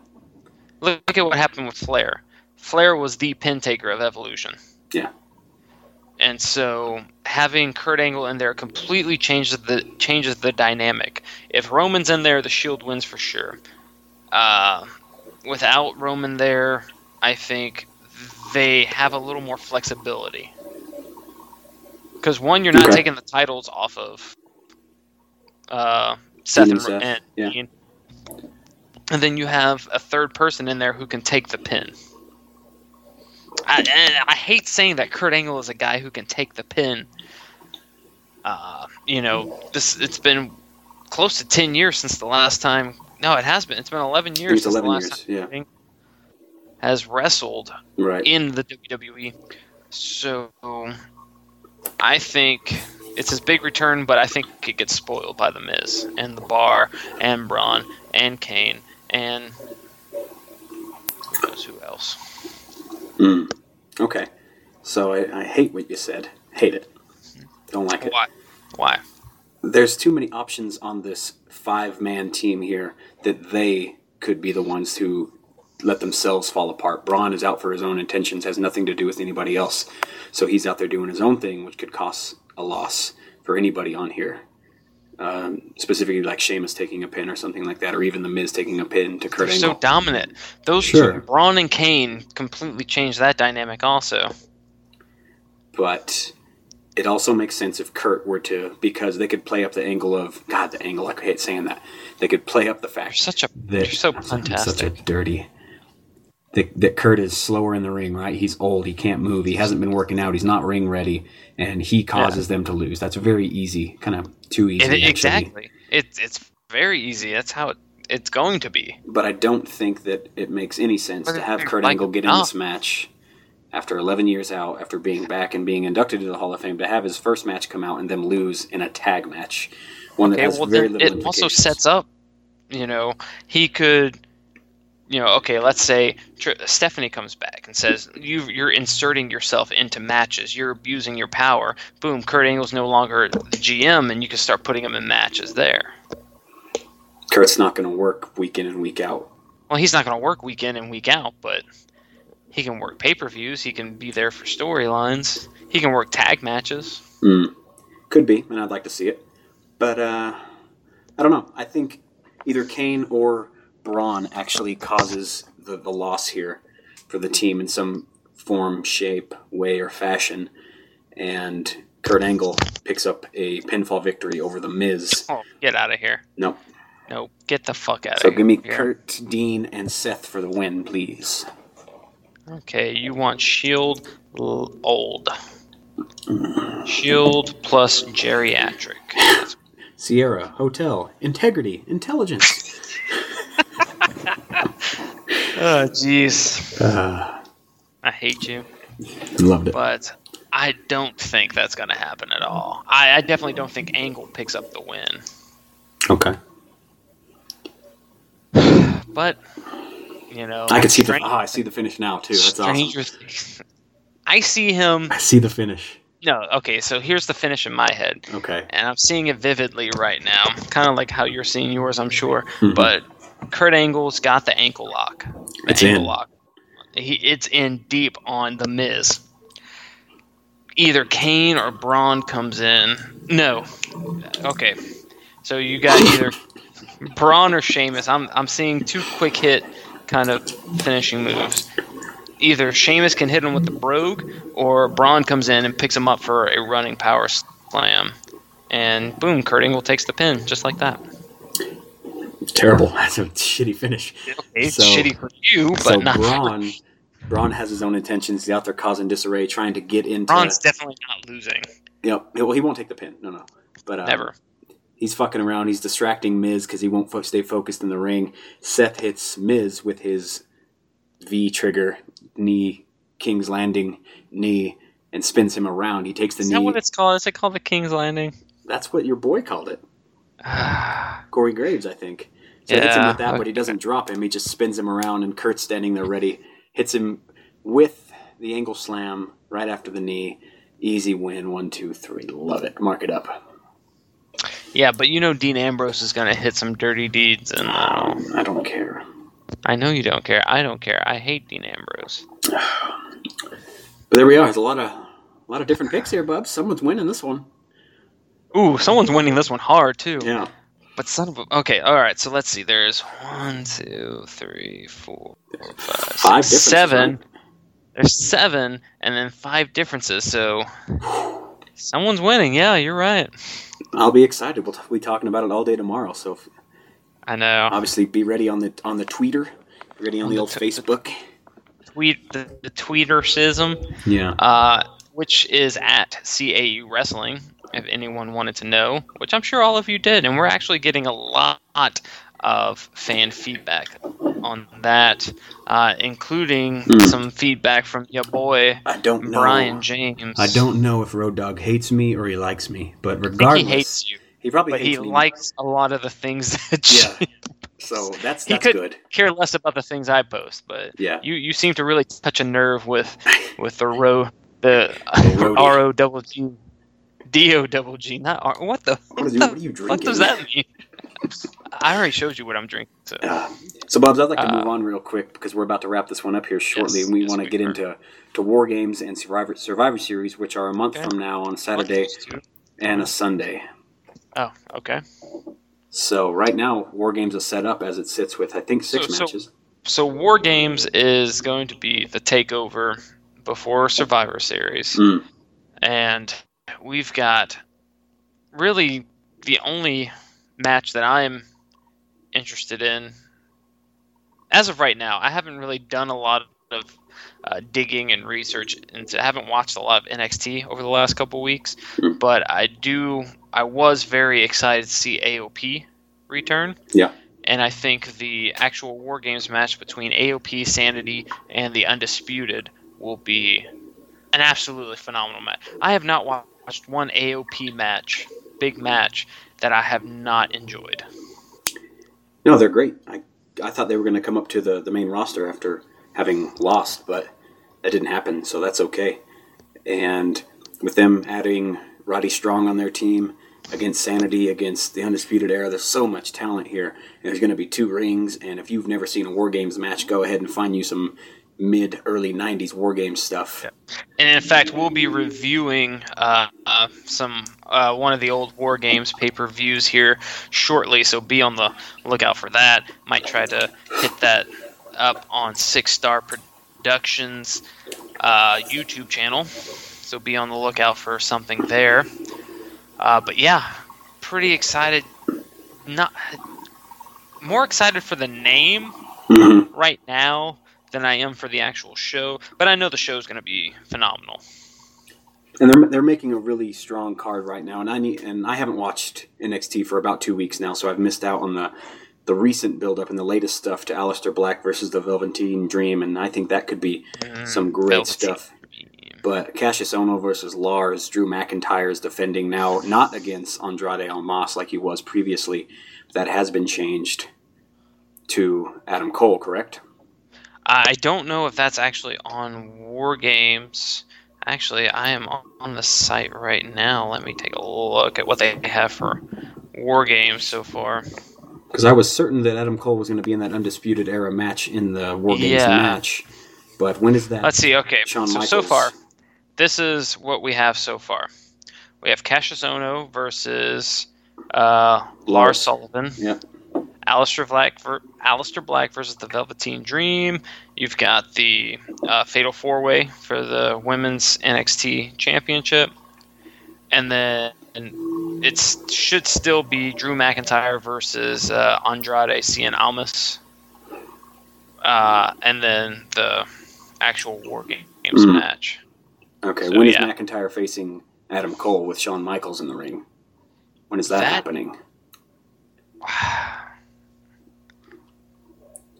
Look, look at what happened with Flair. Flair was the pin taker of Evolution. Yeah. And so having Kurt Angle in there completely changes the changes the dynamic. If Roman's in there, the Shield wins for sure. Uh, without Roman there, I think they have a little more flexibility. Because one, you're not Okay. taking the titles off of uh, Seth and, Seth, and yeah. And then you have a third person in there who can take the pin. I, I hate saying that Kurt Angle is a guy who can take the pin. Uh, you know, this it's been close to ten years since the last time. No, it has been. It's been eleven years It's since eleven the last years. time Yeah, has wrestled right. in the WWE. So I think it's his big return, but I think it gets spoiled by the Miz and the Bar and Braun and Kane and who knows who else. Mm. Okay, so I, I hate what you said. Hate it. Don't like it. Why? Why? there's too many options on this five man team here that they could be the ones who let themselves fall apart. Braun is out for his own intentions, has nothing to do with anybody else. So he's out there doing his own thing, which could cost a loss for anybody on here. Um, specifically, like Sheamus taking a pin or something like that, or even The Miz taking a pin to Kurt They're Angle. so dominant. Those Sure. two, Braun and Kane, completely changed that dynamic. Also, but it also makes sense if Kurt were to, because they could play up the angle of, God, the angle, I hate saying that. They could play up the fact. you're fact such a that you're so I'm such a dirty. That, that Kurt is slower in the ring, right? He's old. He can't move. He hasn't been working out. He's not ring ready, and he causes them to lose. That's very easy, kind of too easy. It- exactly. It's it's very easy. That's how it, it's going to be. But I don't think that it makes any sense But to have Kurt Angle get in this match after 11 years out, after being back and being inducted to the Hall of Fame, to have his first match come out and then lose in a tag match, one that Okay, has well very little it also sets up. You know, he could. You know, okay, let's say Tr- Stephanie comes back and says you you're inserting yourself into matches. You're abusing your power. Boom, Kurt Angle's no longer the GM, and you can start putting him in matches there. Kurt's not going to work week in and week out. Well, he's not going to work week in and week out, but he can work pay per views. He can be there for storylines. He can work tag matches. Mm. Could be, and I'd like to see it. But uh, I don't know. I think either Kane or Braun actually causes the, the loss here for the team in some form, shape, way, or fashion. And Kurt Angle picks up a pinfall victory over The Miz. Oh, get out of here! No. No, get the fuck out So of here. So give me Kurt, Dean, and Seth for the win, please. Okay, you want Shield old. Shield plus geriatric. *laughs* Sierra, Hotel, Integrity, Intelligence. *laughs* Oh, jeez. Uh, I hate you, loved it. but I don't think that's going to happen at all. I, I definitely don't think Angle picks up the win. Okay. *sighs* But, you know. I can see the. Stran- Ah, I see the finish now too. That's awesome. Things. *laughs* I see him. I see the finish. No, okay, so here's the finish in my head. Okay. and I'm seeing it vividly right now, kind of like how you're seeing yours, I'm sure. Mhm. But Kurt Angle's got the ankle lock. The It's ankle in. lock. He, it's in deep on the Miz. Either Kane or Braun comes in. No. Okay. So you got *coughs* either Braun or Sheamus. I'm I'm seeing two quick hit kind of finishing moves. Either Sheamus can hit him with the brogue, or Braun comes in and picks him up for a running power slam. And boom, Kurt Angle takes the pin, just like that. Terrible. *laughs* That's a shitty finish. It's So- shitty for you, but so not for Braun, Braun has his own intentions. He's out there causing disarray, trying to get into. Braun's definitely not losing. Yep. Well, he won't take the pin. No, no. But uh, Never. He's fucking around. He's distracting Miz because he won't fo- stay focused in the ring. Seth hits Miz with his V trigger knee, King's Landing knee, and spins him around. He takes the Is knee. that what it's called? Is it called the King's Landing? That's what your boy called it. *sighs* Corey Graves, I think. So he hits him with that, but he doesn't drop him. He just spins him around, and Kurt's standing there ready. Hits him with the angle slam right after the knee. Easy win. One, two, three. Love it. Mark it up. Yeah, but you know Dean Ambrose is going to hit some dirty deeds, and uh, I don't care. I know you don't care. I don't care. I hate Dean Ambrose. But there we are. There's a lot of a lot of different picks here, Bubs. Someone's winning this one. Ooh, someone's winning this one hard too. Yeah. But son of a. Okay, all right. So let's see. There's one, two, three, four, five, six, Five differences, seven. right? There's seven, and then five differences. So someone's winning. Yeah, you're right. I'll be excited. We'll t- be talking about it all day tomorrow. So if, I know. obviously, be ready on the on the tweeter. Be ready on, On the the old t- Facebook. Tweet the, the tweetercism. Yeah. uh, which is at CAE Wrestling, if anyone wanted to know, which I'm sure all of you did. And we're actually getting a lot of fan feedback on that, uh, including Hmm. some feedback from your boy, I don't know. Brian James. I don't know if Road Dog hates me or he likes me, but I think regardless, he hates you, he probably but he me. likes a lot of the things *laughs* that Yeah. you So that's that's He could- good. care less about the things I post. But Yeah. you, you seem to really touch a nerve with *laughs* with the row the roadie. R O double G D O double G, not R. What the? What, is, the what are you drinking? What does that mean? I already showed you what I'm drinking. So. Uh, so, Bubs, I'd like to Uh, move on real quick because we're about to wrap this one up here shortly, Yes, and we yes, want to get into to War Games and Survivor Survivor Series, which are a month Okay. from now on Saturday and a Sunday. Oh, okay. So, right now, War Games is set up as it sits with I think six So- so- matches. So War Games is going to be the takeover before Survivor Series, Mm. and we've got really the only match that I'm interested in as of right now. I haven't really done a lot of uh, digging and research into. I haven't watched a lot of NXT over the last couple weeks, Mm. but I do. I was very excited to see AOP return. Yeah. And I think the actual War Games match between AOP, Sanity, and the Undisputed will be an absolutely phenomenal match. I have not wa- watched one AOP match, big match, that I have not enjoyed. No, they're great. I I thought they were going to come up to the, the main roster after having lost, but that didn't happen, so that's okay. And with them adding Roddy Strong on their team against Sanity, against the Undisputed Era, there's so much talent here. There's going to be two rings, and if you've never seen a War Games match, go ahead and find you some mid early 90s War Games stuff. And in fact, we'll be reviewing uh, uh, some uh, one of the old War Games pay per views here shortly, so be on the lookout for that. Might try to hit that up on Six Star Productions uh, YouTube channel, so be on the lookout for something there. Uh, but yeah, pretty excited. Not more excited for the name Mhm. right now than I am for the actual show, but I know the show is going to be phenomenal. And they're they're making a really strong card right now, and I need and I haven't watched NXT for about two weeks now, so I've missed out on the the recent build up and the latest stuff to Aleister Black versus the Velveteen Dream, and I think that could be mm-hmm. some great Velveteen stuff. But Kassius Ohno versus Lars, Drew McIntyre is defending now, not against Andrade Almas like he was previously. That has been changed to Adam Cole, correct? I don't know if that's actually on War Games. Actually, I am on the site right now. Let me take a look at what they have for War Games so far. Because I was certain that Adam Cole was going to be in that Undisputed Era match in the War Games Yeah. match. But when is that? Let's see. Okay, Shawn so Michaels. so far, this is what we have so far. We have Kassius Ohno versus uh, Lars Lars. Sullivan. Yep. Aleister Black, ver- Aleister Black versus the Velveteen Dream. You've got the uh, Fatal Four Way for the Women's NXT Championship, and then it should still be Drew McIntyre versus uh, Andrade Cien Almas, uh, and then the actual War Games Mhm. match. Okay, So, when is yeah. McIntyre facing Adam Cole with Shawn Michaels in the ring? When is that, That- happening? *sighs* *sighs* *sighs*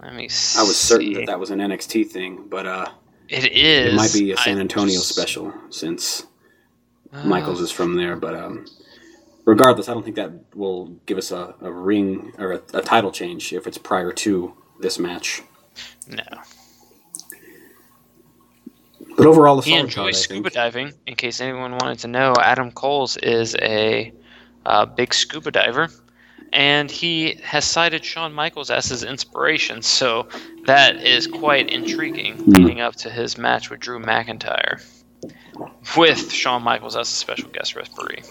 Let me see. I was certain that that was an NXT thing, but uh, it is. it might be a San Antonio just- special since Uh, Michaels is from there. But um, regardless, I don't think that will give us a, a ring or a, a title change if it's prior to this match. No. But overall, a He solid enjoys card, scuba diving. In case anyone wanted to know, Adam Coles is a uh, big scuba diver, and he has cited Shawn Michaels as his inspiration. So that is quite intriguing, Hmm. leading up to his match with Drew McIntyre, with Shawn Michaels as a special guest referee.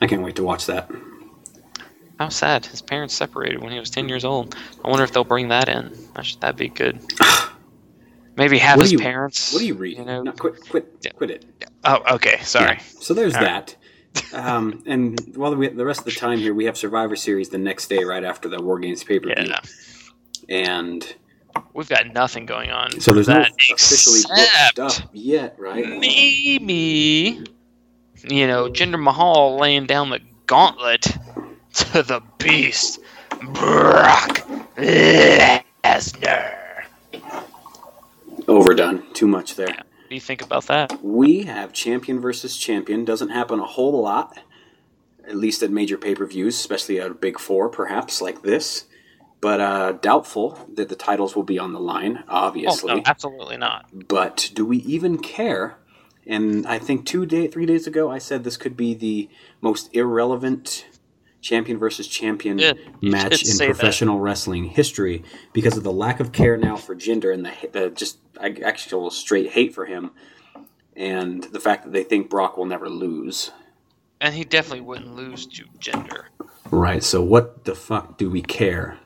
I can't wait to watch that. How sad! His parents separated when he was ten years old. I wonder if they'll bring that in. That'd be good. *sighs* Maybe have What his you- parents. What do you read? You know, no, quit, quit, Yeah. quit it. Oh, okay. Sorry. Yeah. So there's All that. Um, and while we, the rest of the time here, we have Survivor Series the next day, right after the War Games pay per view, Yeah. and We've got nothing going on. so there's no that officially booked stuff yet, right? Maybe, you know, Jinder Mahal laying down the gauntlet to the beast, Brock Lesnar. Overdone, too much there. What do you think about that? We have champion versus champion. Doesn't happen a whole lot, at least at major pay per views, especially at a big four, perhaps like this. But uh, doubtful that the titles will be on the line, Oh, obviously. no, absolutely not. But do we even care And I think two day, three days ago, I said this could be the most irrelevant champion versus champion Yeah, match in say that. professional wrestling history because of the lack of care now for Jinder and the, the just actual straight hate for him, and the fact that they think Brock will never lose. And he definitely wouldn't lose to Jinder. Right. So what the fuck do we care?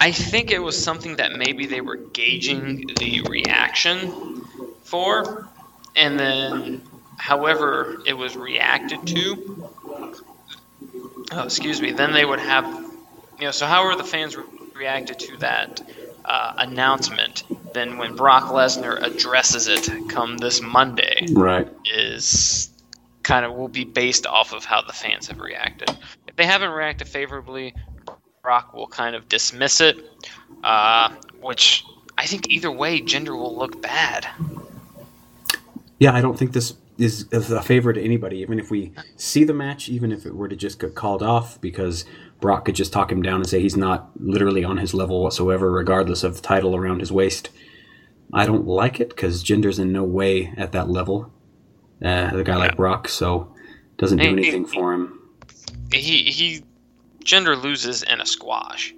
I think it was something that maybe they were gauging the reaction for, and then however it was reacted to. Oh, excuse me. Then they would have, you know, so however the fans re- reacted to that uh, announcement, then when Brock Lesnar addresses it come this Monday, Right. is kind of will be based off of how the fans have reacted. If they haven't reacted favorably, Brock will kind of dismiss it, uh, which I think either way, Jinder will look bad. Yeah, I don't think this is a favor to anybody. Even if we see the match, even if it were to just get called off, because Brock could just talk him down and say he's not literally on his level whatsoever, regardless of the title around his waist. I don't like it because Jinder's in no way at that level. Uh, a guy like Brock, so doesn't do anything hey, for him. He he, Jinder loses in a squash.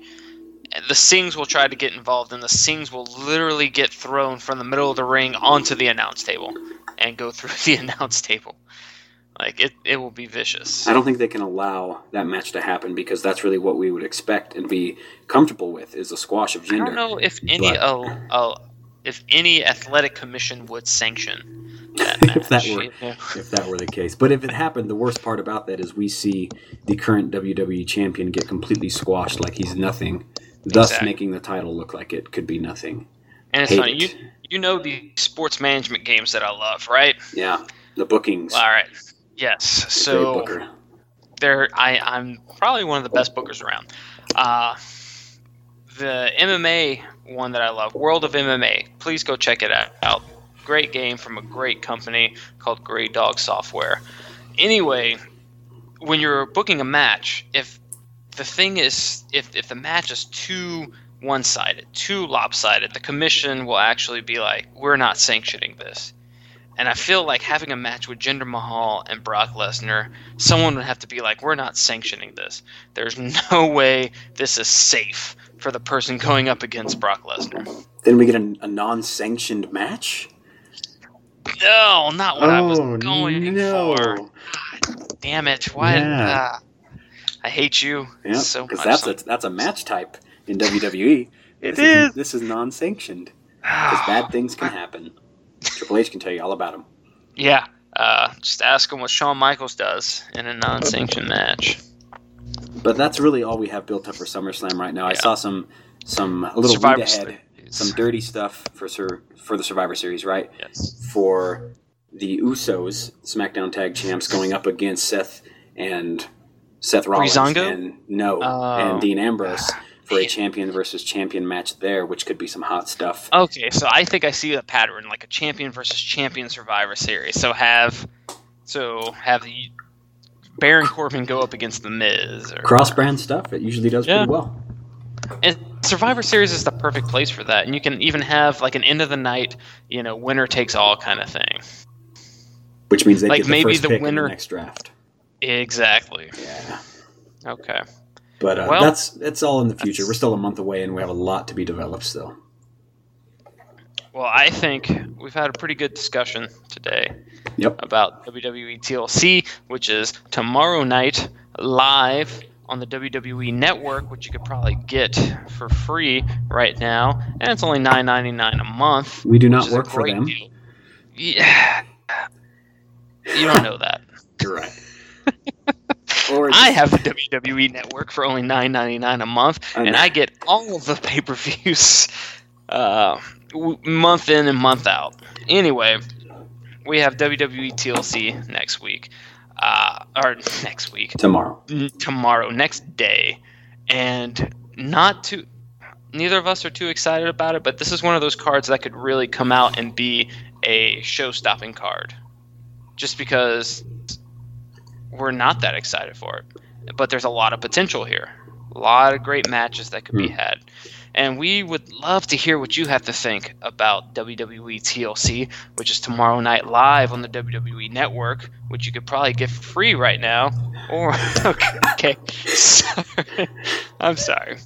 And The Singhs will try to get involved, and the Singhs will literally get thrown from the middle of the ring onto the announce table and go through *laughs* the announce table. Like it, it will be vicious. I don't think they can allow that match to happen because that's really what we would expect and be comfortable with is a squash of Jinder. I don't know if any But- uh, uh, if any athletic commission would sanction that *laughs* match. If that were- you if that were the case. But if it happened, the worst part about that is we see the current WWE champion get completely squashed like he's nothing, thus Exactly. making the title look like it could be nothing. And it's Hate funny, it. you you know the sports management games that I love, right? Yeah, the bookings. All right. Yes. So there, I I'm probably one of the best bookers around. Uh, the MMA one that I love, World of MMA. Please go check it out. Great game from a great company called Grey Dog Software. Anyway, when you're booking a match, if the thing is, if if the match is too one-sided, too lopsided, the commission will actually be like, "We're not sanctioning this." And I feel like having a match with Jinder Mahal and Brock Lesnar, someone would have to be like, "We're not sanctioning this. There's no *laughs* way this is safe for the person going up against Brock Lesnar." Then we get a, a non-sanctioned match. No, not what I was Oh, going no. for. Damn it! Why? Yeah. ah, I hate you Yeah, so because much. that's a that's a match type in WWE. *laughs* It this is. This is non-sanctioned because *sighs* bad things can happen. Triple H can tell you all about them. Yeah. Uh, just ask him what Shawn Michaels does in a non-sanctioned match. But that's really all we have built up for SummerSlam right now. I saw some some a little Survivor read ahead, Series. some dirty stuff for Sur- for the Survivor Series, right? Yes. For the Usos, SmackDown Tag Champs, going up against Seth and Seth Rollins and no Oh. and Dean Ambrose ah, for a champion versus champion match there, which could be some hot stuff. Okay, so I think I see a pattern, like a champion versus champion Survivor Series. So have, so have the Baron Corbin go up against the Miz. Or, Cross brand stuff, it usually does Yeah. pretty well. And Survivor Series is the perfect place for that, and you can even have like an end of the night, you know, winner takes all kind of thing. Which means they Like get the maybe first the pick in winner- the next draft. Exactly. Yeah. Okay. But uh, Well- that's that's all in the future. We're still a month away, and we have a lot to be developed still. Well, I think we've had a pretty good discussion today Yep. about WWE TLC, which is tomorrow night live on the WWE Network, which you could probably get for free right now, and it's only nine ninety nine a month. We do not work for them. deal. Yeah, you don't know that. You're right. *laughs* I have the WWE Network for only nine ninety nine a month, I and. I get all of the pay per views, uh, w- month in and month out. Anyway, we have WWE TLC next week, uh, or next week, tomorrow. n- tomorrow, next day, and not too. Neither of us are too excited about it, but this is one of those cards that could really come out and be a show-stopping card, just because we're not that excited for it. But there's a lot of potential here, a lot of great matches that could be Hmm. had, and we would love to hear what you have to think about WWE TLC, which is tomorrow night live on the WWE Network, which you could probably get for free right now. Or okay, *laughs* okay. Sorry. I'm sorry.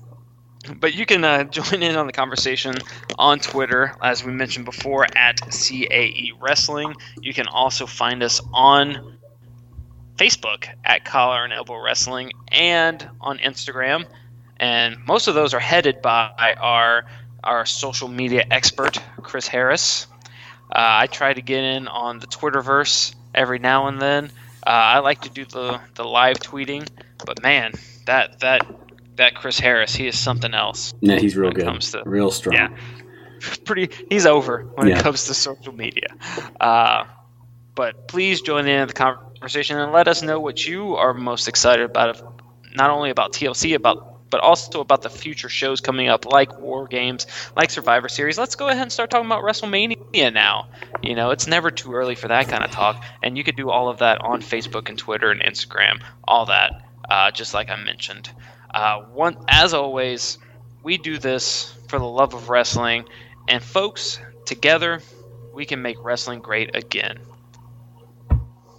But you can uh, join in on the conversation on Twitter, as we mentioned before, at CAE Wrestling. You can also find us on Facebook at Collar and Elbow Wrestling and on Instagram. And most of those are headed by our our social media expert, Chris Harris. Uh, I try to get in on the Twitterverse every now and then. Uh, I like to do the, the live tweeting, but man, that that that Chris Harris, he is something else. Yeah, he's real good. Comes to, real strong. Yeah, *laughs* pretty. He's over when yeah. it comes to social media. Uh, but please join in the conversation and let us know what you are most excited about. Not only about TLC, about but also about the future shows coming up, like War Games, like Survivor Series. Let's go ahead and start talking about WrestleMania now. You know, it's never too early for that kind of talk, and you could do all of that on Facebook and Twitter and Instagram, all that, uh, just like I mentioned. Uh, one, as always, we do this for the love of wrestling, and folks, together we can make wrestling great again.